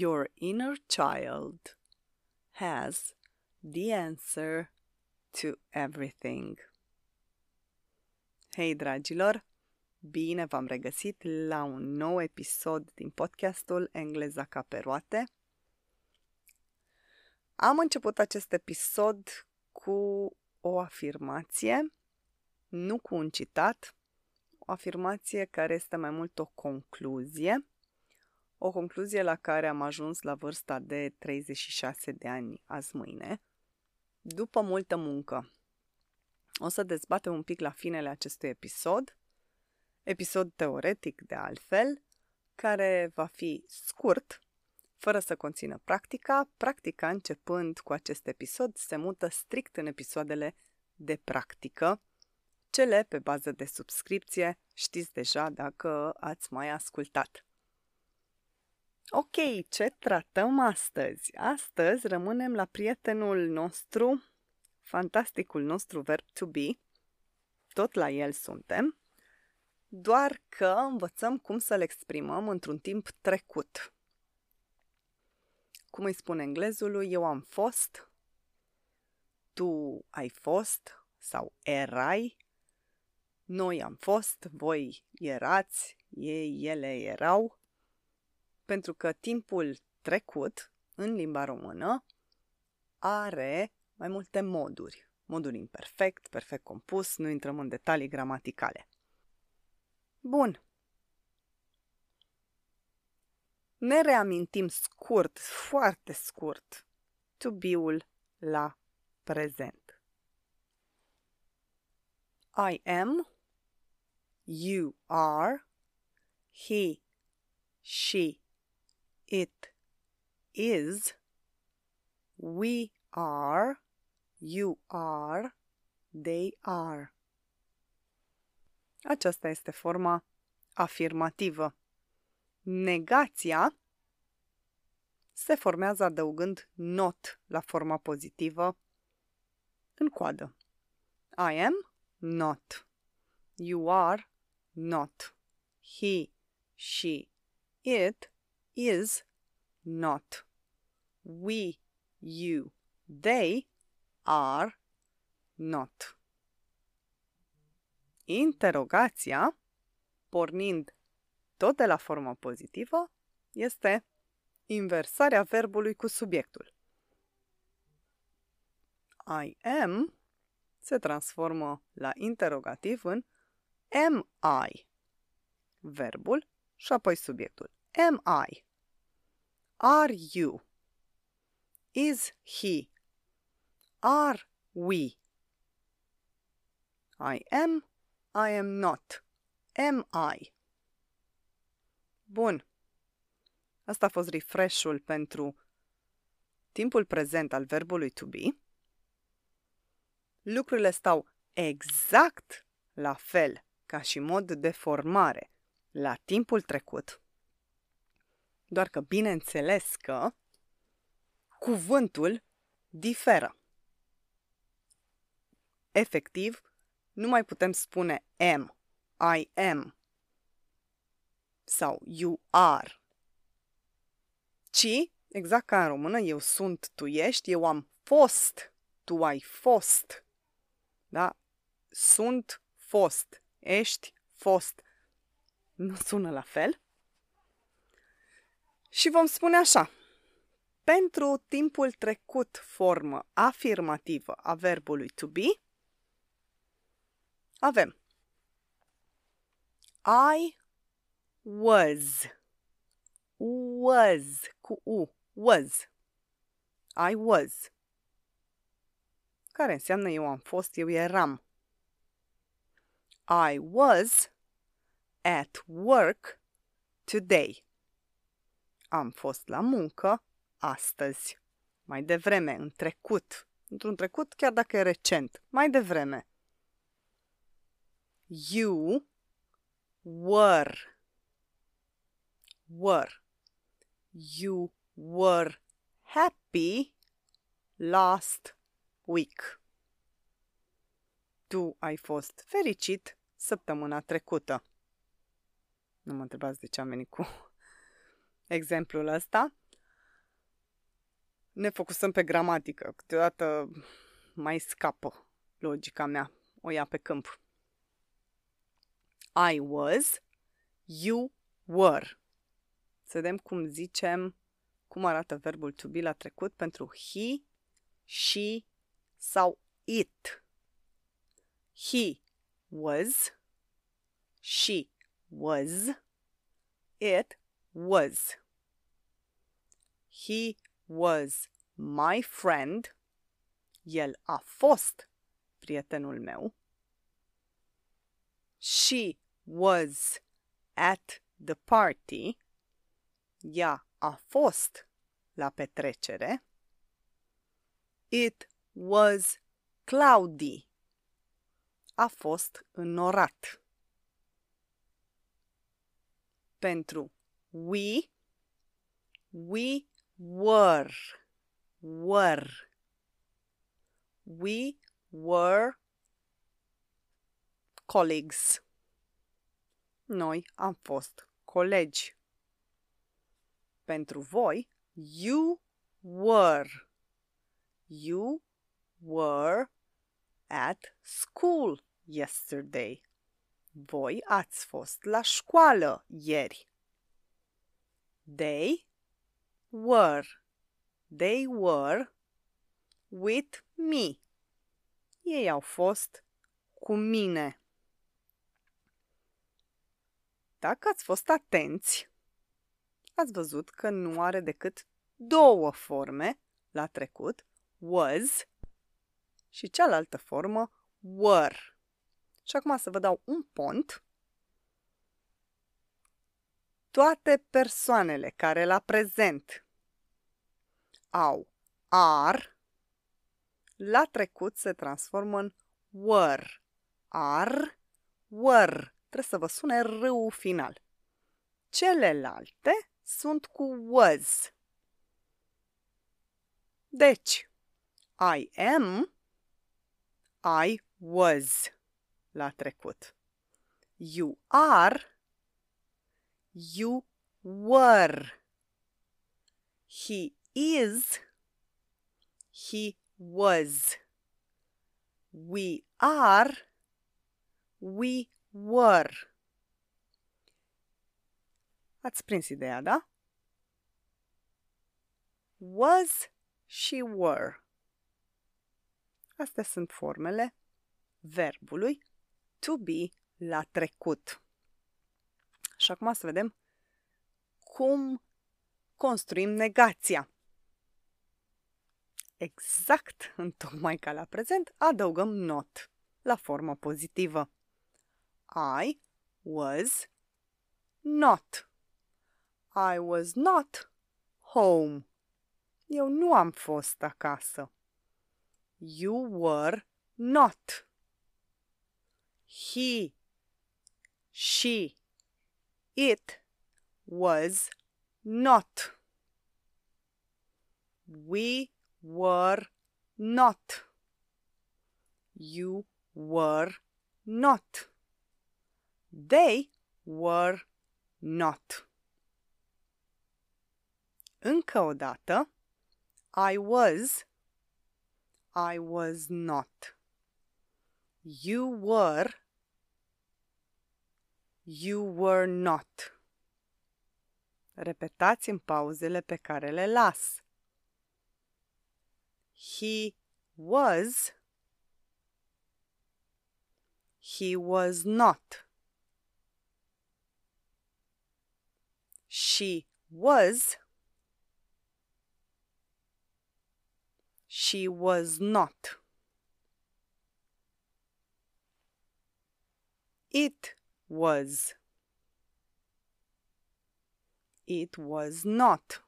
Your inner child has the answer to everything. Hei, dragilor! Bine v-am regăsit la un nou episod din podcastul Engleza ca pe roate. Am început acest episod cu o afirmație, nu cu un citat, o afirmație care este mai mult o concluzie, o concluzie la care am ajuns la vârsta de 36 de ani azi mâine, după multă muncă. O să dezbatem un pic la finele acestui episod, episod teoretic de altfel, care va fi scurt, fără să conțină practica. Practica, începând cu acest episod, se mută strict în episoadele de practică, cele pe bază de subscripție, știți deja dacă ați mai ascultat. Ok, ce tratăm astăzi? Astăzi rămânem la prietenul nostru, fantasticul nostru verb to be, tot la el suntem, doar că învățăm cum să-l exprimăm într-un timp trecut. Cum îi spune englezului, eu am fost, tu ai fost sau erai, noi am fost, voi erați, ei, ele erau, pentru că timpul trecut în limba română are mai multe moduri. Modul imperfect, perfect compus, nu intrăm în detalii gramaticale. Bun. Ne reamintim scurt, foarte scurt, to be-ul la prezent. I am, you are, he, she, it is, we are, you are, they are. Aceasta este forma afirmativă. Negația se formează adăugând not la forma pozitivă în coadă. I am not. You are not. He, she, it is not. We, you, they are not. Interogația, pornind tot de la forma pozitivă, este inversarea verbului cu subiectul. I am se transformă la interogativ în am I, verbul și apoi subiectul. Am I? Are you? Is he? Are we? I am, I am not. Am I? Bun. Asta a fost refresh-ul pentru timpul prezent al verbului to be. Lucrurile stau exact la fel ca și mod de formare la timpul trecut, doar că bineînțeles că cuvântul diferă. Efectiv, nu mai putem spune am, I am sau you are, ci, exact ca în română, eu sunt, tu ești, eu am fost, tu ai fost. Da? Sunt fost, ești fost. Nu sună la fel? Și vom spune așa. Pentru timpul trecut formă afirmativă a verbului to be, avem I was. Was cu U. Was. I was. Care înseamnă eu am fost, eu eram. I was at work today. Am fost la muncă astăzi. Mai devreme, în trecut. Într-un trecut, chiar dacă e recent. Mai devreme. You were. Were. You were happy last week. Tu ai fost fericit săptămâna trecută. Nu mă întrebați de ce am venit cu exemplul ăsta. ne focusăm pe gramatică. Câteodată mai scapă logica mea, o ia pe câmp. I was, you were. Să vedem cum zicem, cum arată verbul to be la trecut pentru he, she sau it. He was, she was, it was. He was my friend. El a fost prietenul meu. She was at the party. Ea a fost la petrecere. It was cloudy. A fost înnorat. Pentru we, we were, were. We were colleagues. Noi am fost colegi. Pentru voi, you were. You were at school yesterday. Voi ați fost la școală ieri. They were. They were with me. Ei au fost cu mine. Dacă ați fost atenți, ați văzut că nu are decât două forme la trecut, was și cealaltă formă, were. Și acum să vă dau un pont. Toate persoanele care la prezent au are, la trecut se transformă în were. Ar, were. Trebuie să vă sune r final. Celelalte sunt cu was. Deci, I am, I was la trecut. You are, you were. He is, he was. We are, we were. Ați prins ideea, da? Was și were. Astea sunt formele verbului to be la trecut. Și acum să vedem cum construim negația. Exact, în tocmai ca la prezent, adăugăm not la formă pozitivă. I was not. I was not home. Eu nu am fost acasă. You were not. He, she, it was not. We were not. You were not. They were not. Încă o dată, I was, I was not. You were, you were not. Repetați în pauzele pe care le las. He was, he was not. She was, she was not. It was. It was not.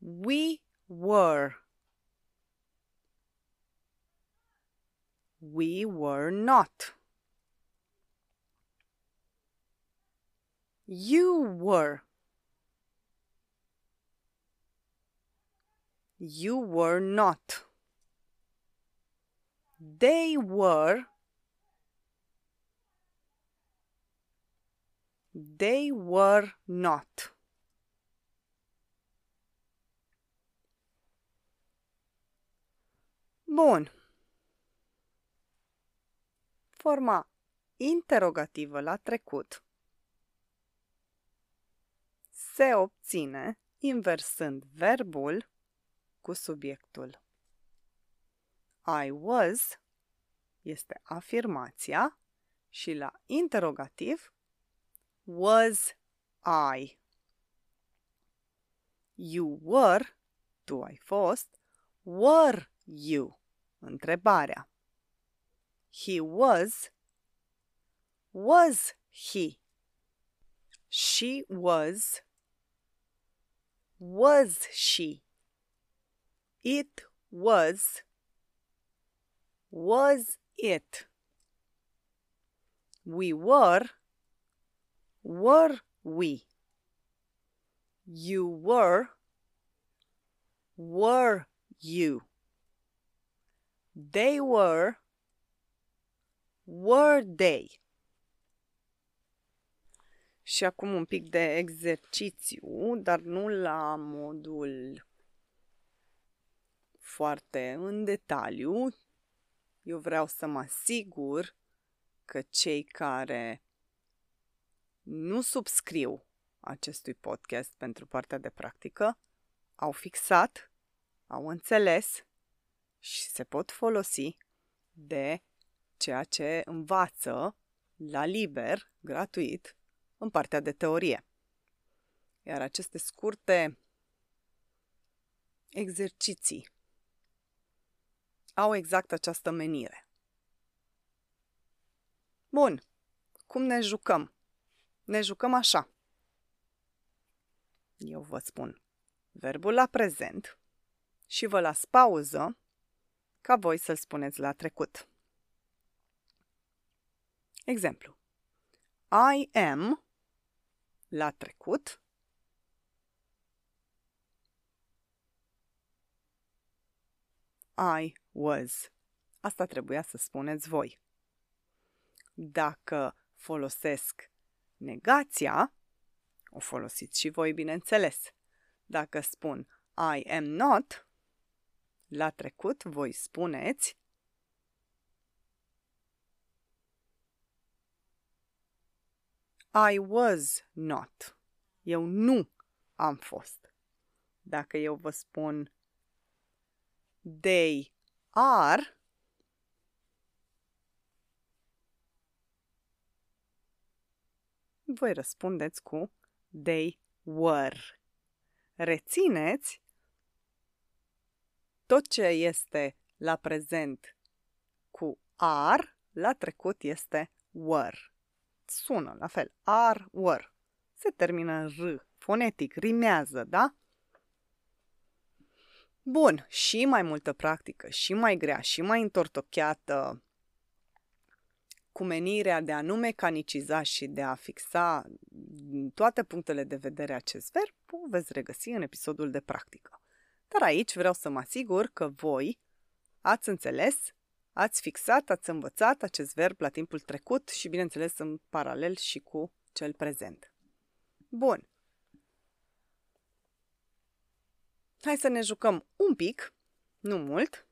We were. We were not. You were. You were not. They were They were not. Bun. Forma interrogativă la trecut se obține inversând verbul cu subiectul. I was este afirmația și la interogativ was I. You were, tu ai fost, were you, întrebarea. He was, was he. She was, was she. It was, was it. We were, were we. You were, were you. They were, were they. Și acum un pic de exercițiu, dar nu la modul foarte în detaliu. Eu vreau să mă asigur că cei care nu subscriu acestui podcast pentru partea de practică au fixat, au înțeles și se pot folosi de ceea ce învață la liber, gratuit, în partea de teorie. Iar aceste scurte exerciții au exact această menire. Bun, cum ne jucăm? Ne jucăm așa. Eu vă spun verbul la prezent și vă las pauză ca voi să-l spuneți la trecut. Exemplu. I am la trecut. I was. Asta trebuia să spuneți voi. Dacă folosesc negația, o folosiți și voi, bineînțeles. Dacă spun I am not, la trecut voi spuneți I was not. Eu nu am fost. Dacă eu vă spun they are, voi răspundeți cu they were. Rețineți tot ce este la prezent cu are, la trecut este were sună la fel. Ar, were. Se termină în r, fonetic, rimează, da? Bun, și mai multă practică, și mai grea, și mai întortocheată, cu menirea de a nu mecaniciza și de a fixa toate punctele de vedere acest verb, o veți regăsi în episodul de practică. Dar aici vreau să mă asigur că voi ați înțeles ați fixat, ați învățat acest verb la timpul trecut și, bineînțeles, în paralel și cu cel prezent. Bun. Hai să ne jucăm un pic, nu mult.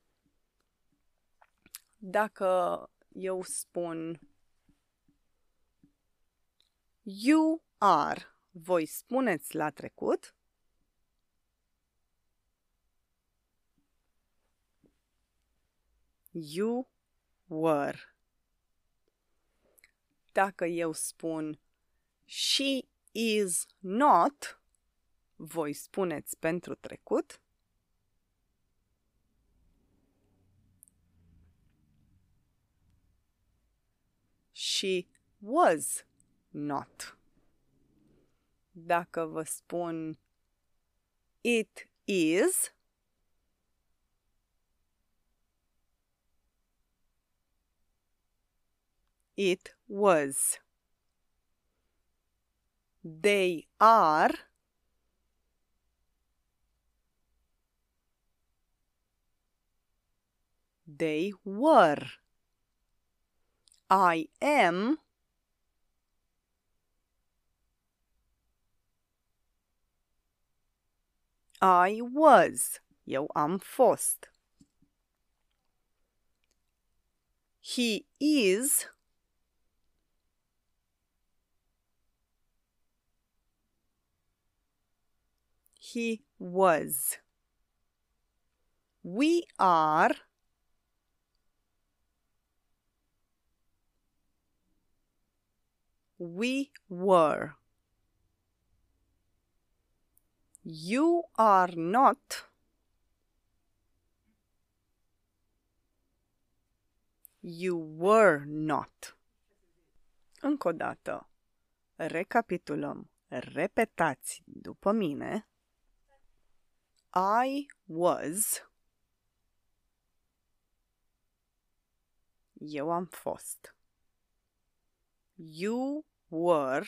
Dacă eu spun You are, voi spuneți la trecut You were. Dacă eu spun she is not, voi spuneți pentru trecut she was not. Dacă vă spun it is, it was. They are they were. I am I was. Eu am fost. He is he was. We are we were. You are not You were not. Încă o dată. Recapitulăm. Repetați după mine. I was. Eu am fost. You were.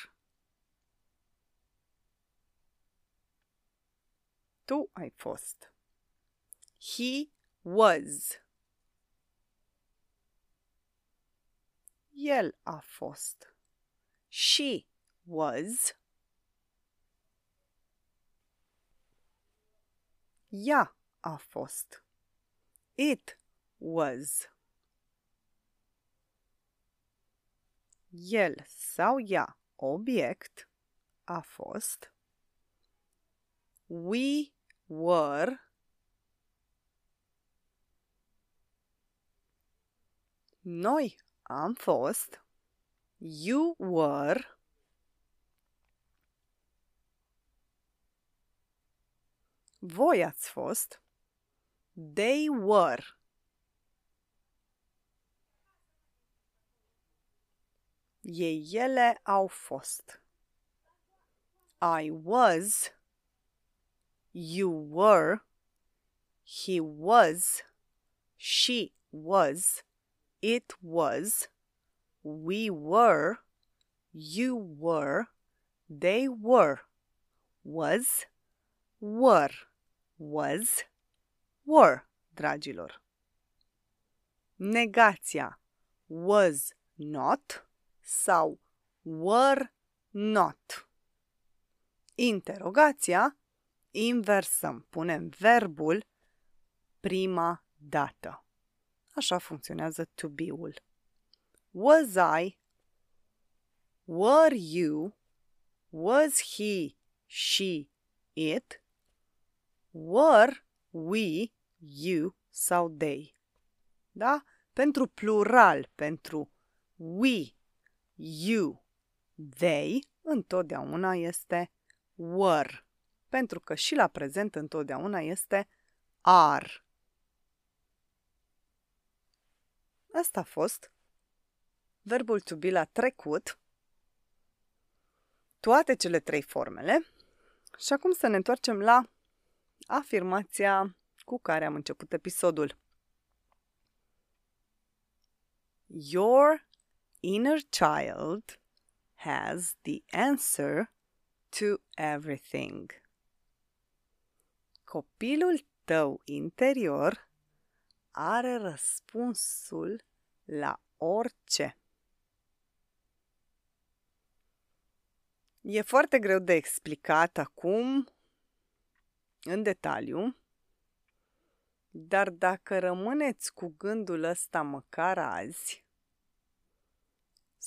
Tu ai fost. He was. El a fost. She was. Ea a fost. It was. El sau ea, obiect, a fost. We were. Noi am fost. You were. Voi ați fost. They were. Ei ele au fost. I was. You were. He was. She was. It was. We were. You were. They were. Was. Were. Was. Were, dragilor. Negația was not sau were not. Interogația inversăm, punem verbul prima dată. Așa funcționează to be-ul. Was I? Were you? Was he? She? It? Were we? You? Sau they? Da? Pentru plural, pentru we, you, they, întotdeauna este were. Pentru că și la prezent întotdeauna este are. Asta a fost verbul to be la trecut, toate cele trei formele. Și acum să ne întoarcem la afirmația cu care am început episodul. Your inner child has the answer to everything. Copilul tău interior are răspunsul la orice. E foarte greu de explicat acum, în detaliu, dar dacă rămâneți cu gândul ăsta măcar azi,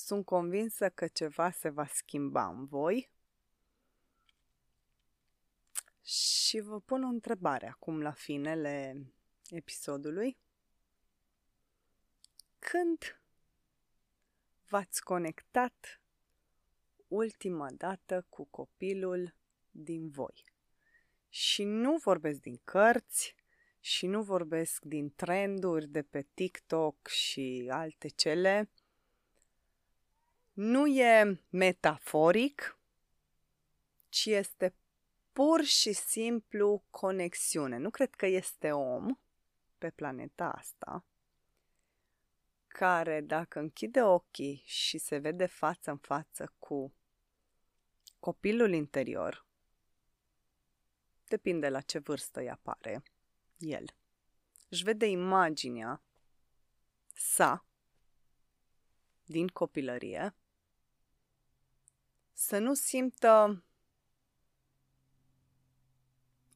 sunt convinsă că ceva se va schimba în voi. Și vă pun o întrebare acum la finele episodului. Când v-ați conectat ultima dată cu copilul din voi? Și nu vorbesc din cărți și nu vorbesc din trenduri de pe TikTok și alte cele. Nu e metaforic, ci este pur și simplu conexiune. Nu cred că este om pe planeta asta care, dacă închide ochii și se vede față în față cu copilul interior, depinde la ce vârstă îi apare el, își vede imaginea sa din copilărie, să nu simtă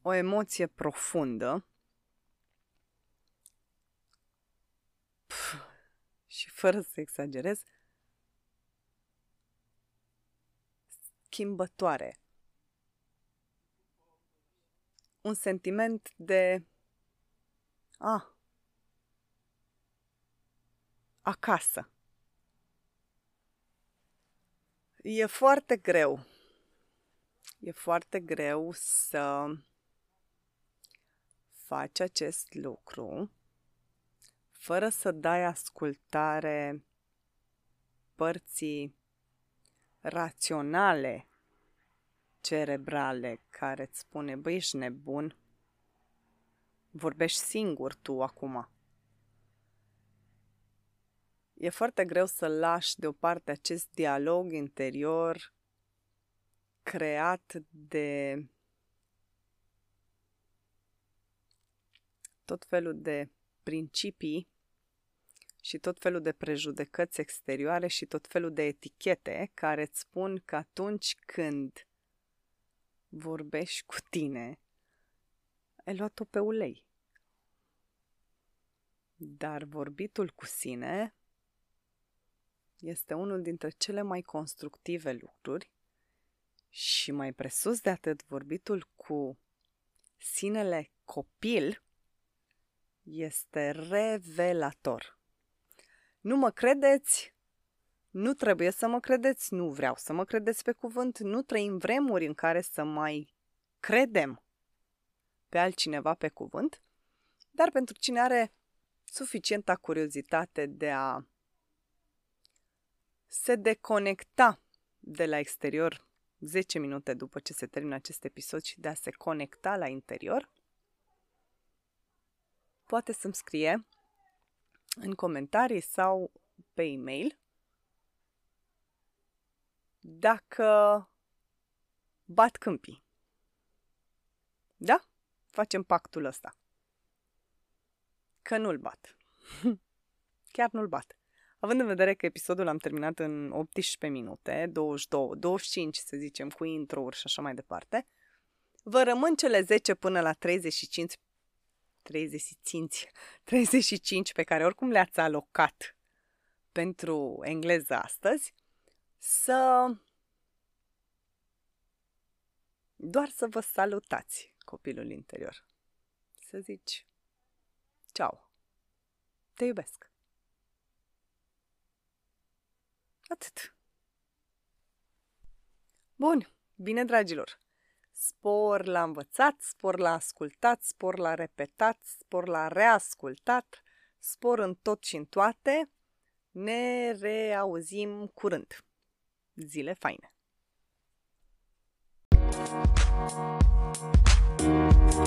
o emoție profundă și și fără să exagerez, schimbătoare. Un sentiment de a ah, acasă. E foarte greu. E foarte greu să faci acest lucru fără să dai ascultare părții raționale cerebrale care îți spune, băi, ești nebun, vorbești singur tu acum. E foarte greu să lași deoparte acest dialog interior creat de tot felul de principii și tot felul de prejudecăți exterioare și tot felul de etichete care îți spun că atunci când vorbești cu tine, ai luat-o pe ulei. Dar vorbitul cu sine este unul dintre cele mai constructive lucruri și mai presus de atât, vorbitul cu sinele copil este revelator. Nu mă credeți? Nu trebuie să mă credeți, nu vreau să mă credeți pe cuvânt, nu trăim vremuri în care să mai credem pe altcineva pe cuvânt, dar pentru cine are suficientă curiozitate de a se deconecta de la exterior 10 minute după ce se termină acest episod și de a se conecta la interior, poate să-mi scrie în comentarii sau pe e-mail dacă bat câmpii. Da? Facem pactul ăsta. Că nu-l bat. Chiar nu-l bat. Având în vedere că episodul l-am terminat în 18 minute, 22, 25 să zicem, cu intro-uri și așa mai departe, vă rămân cele 10 până la 35 35, 35 pe care oricum le-ați alocat pentru engleză astăzi, să doar să vă salutați copilul interior. Să zici, ceau, te iubesc. Atât. Bun, bine dragilor! Spor la învățat, spor la ascultat, spor la repetat, spor la reascultat, spor în tot și în toate. Ne reauzim curând. Zile faine! Thank you.